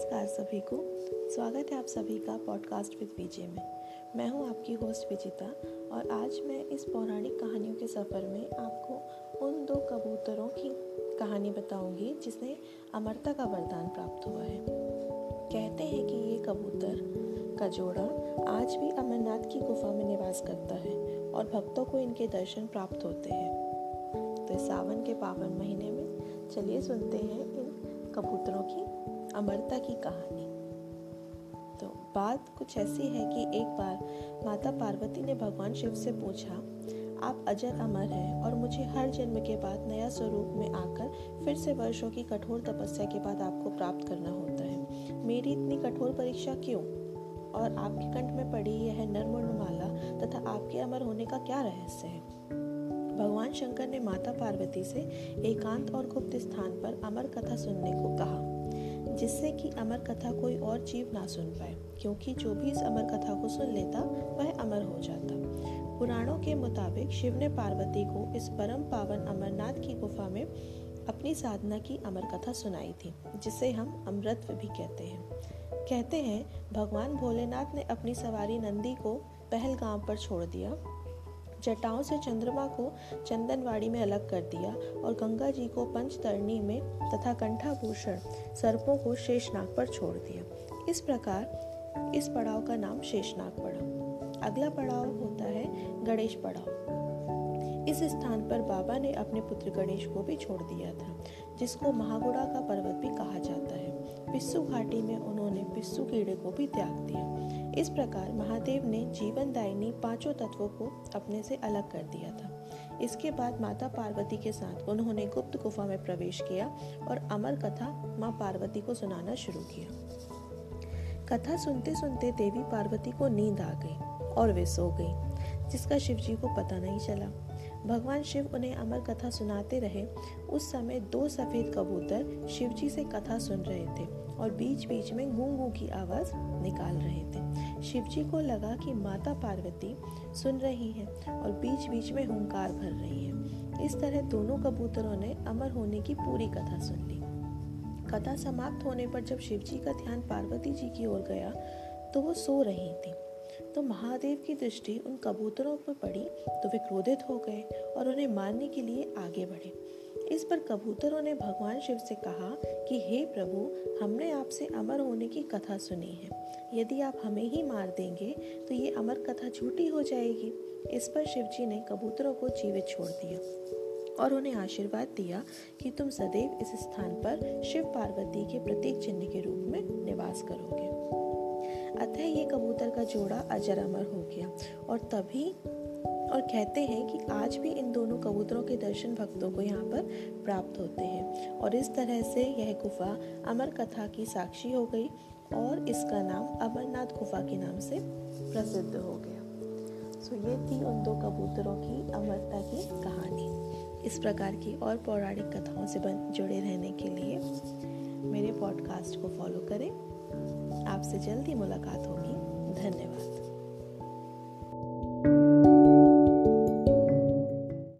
नमस्कार सभी को। स्वागत है आप सभी का पॉडकास्ट विद विजय में। मैं हूँ आपकी होस्ट विजिता, और आज मैं इस पौराणिक कहानियों के सफ़र में आपको उन दो कबूतरों की कहानी बताऊँगी जिसने अमरता का वरदान प्राप्त हुआ है। कहते हैं कि ये कबूतर का जोड़ा आज भी अमरनाथ की गुफा में निवास करता है, और भक्तों को इनके दर्शन प्राप्त होते हैं। तो सावन के पावन महीने में चलिए सुनते हैं इन कबूतरों की अमरता की कहानी। तो बात कुछ ऐसी है कि एक बार माता पार्वती ने भगवान शिव से पूछा, आप अजर अमर हैं और मुझे हर जन्म के बाद नया स्वरूप में आकर फिर से वर्षों की कठोर तपस्या के बाद आपको प्राप्त करना होता है। मेरी इतनी कठोर परीक्षा क्यों? और आपके कंठ में पड़ी यह नर्मणमाला तथा आपके अमर होने का क्या रहस्य है? भगवान शंकर ने माता पार्वती से एकांत और गुप्त स्थान पर अमर कथा सुनने को कहा। जिससे कि अमर कथा कोई और जीव ना सुन पाए, क्योंकि जो भी इस अमर कथा को सुन लेता, वह अमर हो जाता। पुराणों के मुताबिक शिव ने पार्वती को इस परम पावन अमरनाथ की गुफा में अपनी साधना की अमर कथा सुनाई थी, जिसे हम अमृत भी कहते हैं। कहते हैं, भगवान भोलेनाथ ने अपनी सवारी नंदी को पहलगाम पर छोड़ दिया। जटाओं से चंद्रमा को चंदनवाड़ी में अलग कर दिया और गंगा जी को पंचतरणी में तथा कंठाभूषण सर्पों को शेषनाग पर छोड़ दिया। इस प्रकार इस पड़ाव का नाम शेषनाग पड़ा अगला पड़ाव होता है गणेश पड़ाव। इस स्थान पर बाबा ने अपने पुत्र गणेश को भी छोड़ दिया था, जिसको महागुड़ा का पर्वत भी कहा जाता है। पिस्सू घाटी में उन्होंने पिस्सू कीड़े को भी त्याग दिया। इस प्रकार महादेव ने जीवन दायिनी पाँचों तत्वों को अपने से अलग कर दिया था। इसके बाद माता पार्वती के साथ उन्होंने गुप्त गुफा में प्रवेश किया और अमर कथा माँ पार्वती को सुनाना शुरू किया। कथा सुनते सुनते देवी पार्वती को नींद आ गई और वे सो गई, जिसका शिव जी को पता नहीं चला। भगवान शिव उन्हें अमर कथा सुनाते रहे। उस समय दो सफ़ेद कबूतर शिव जी से कथा सुन रहे थे और बीच बीच में गूं गूं की आवाज़ निकाल रहे थे। शिव जी को लगा कि माता पार्वती सुन रही है और बीच बीच में हुंकार भर रही है। इस तरह दोनों कबूतरों ने अमर होने की पूरी कथा सुन ली। कथा समाप्त होने पर जब शिव जी का ध्यान पार्वती जी की ओर गया तो वो सो रही थी। तो महादेव की दृष्टि उन कबूतरों पर पड़ी तो वे क्रोधित हो गए और उन्हें मारने के लिए आगे बढ़े। इस पर कबूतरों ने भगवान शिव से कहा कि, हे प्रभु, हमने आपसे अमर होने की कथा सुनी है। यदि आप हमें ही मार देंगे तो ये अमर कथा झूठी हो जाएगी। इस पर शिव जी ने कबूतरों को जीवित छोड़ दिया और उन्हें आशीर्वाद दिया कि तुम सदैव इस स्थान पर शिव पार्वती के प्रतीक चिन्ह के रूप में निवास करोगे। अतः ये कबूतर का जोड़ा अजर अमर हो गया। और तभी, और कहते हैं कि आज भी इन दोनों कबूतरों के दर्शन भक्तों को यहाँ पर प्राप्त होते हैं। और इस तरह से यह गुफा अमर कथा की साक्षी हो गई और इसका नाम अमरनाथ गुफा के नाम से प्रसिद्ध हो गया। सो ये थी उन दो कबूतरों की अमरता की कहानी। इस प्रकार की और पौराणिक कथाओं से बन, जुड़े रहने के लिए मेरे पॉडकास्ट को फॉलो करें। आपसे जल्दी मुलाकात होगी। धन्यवाद।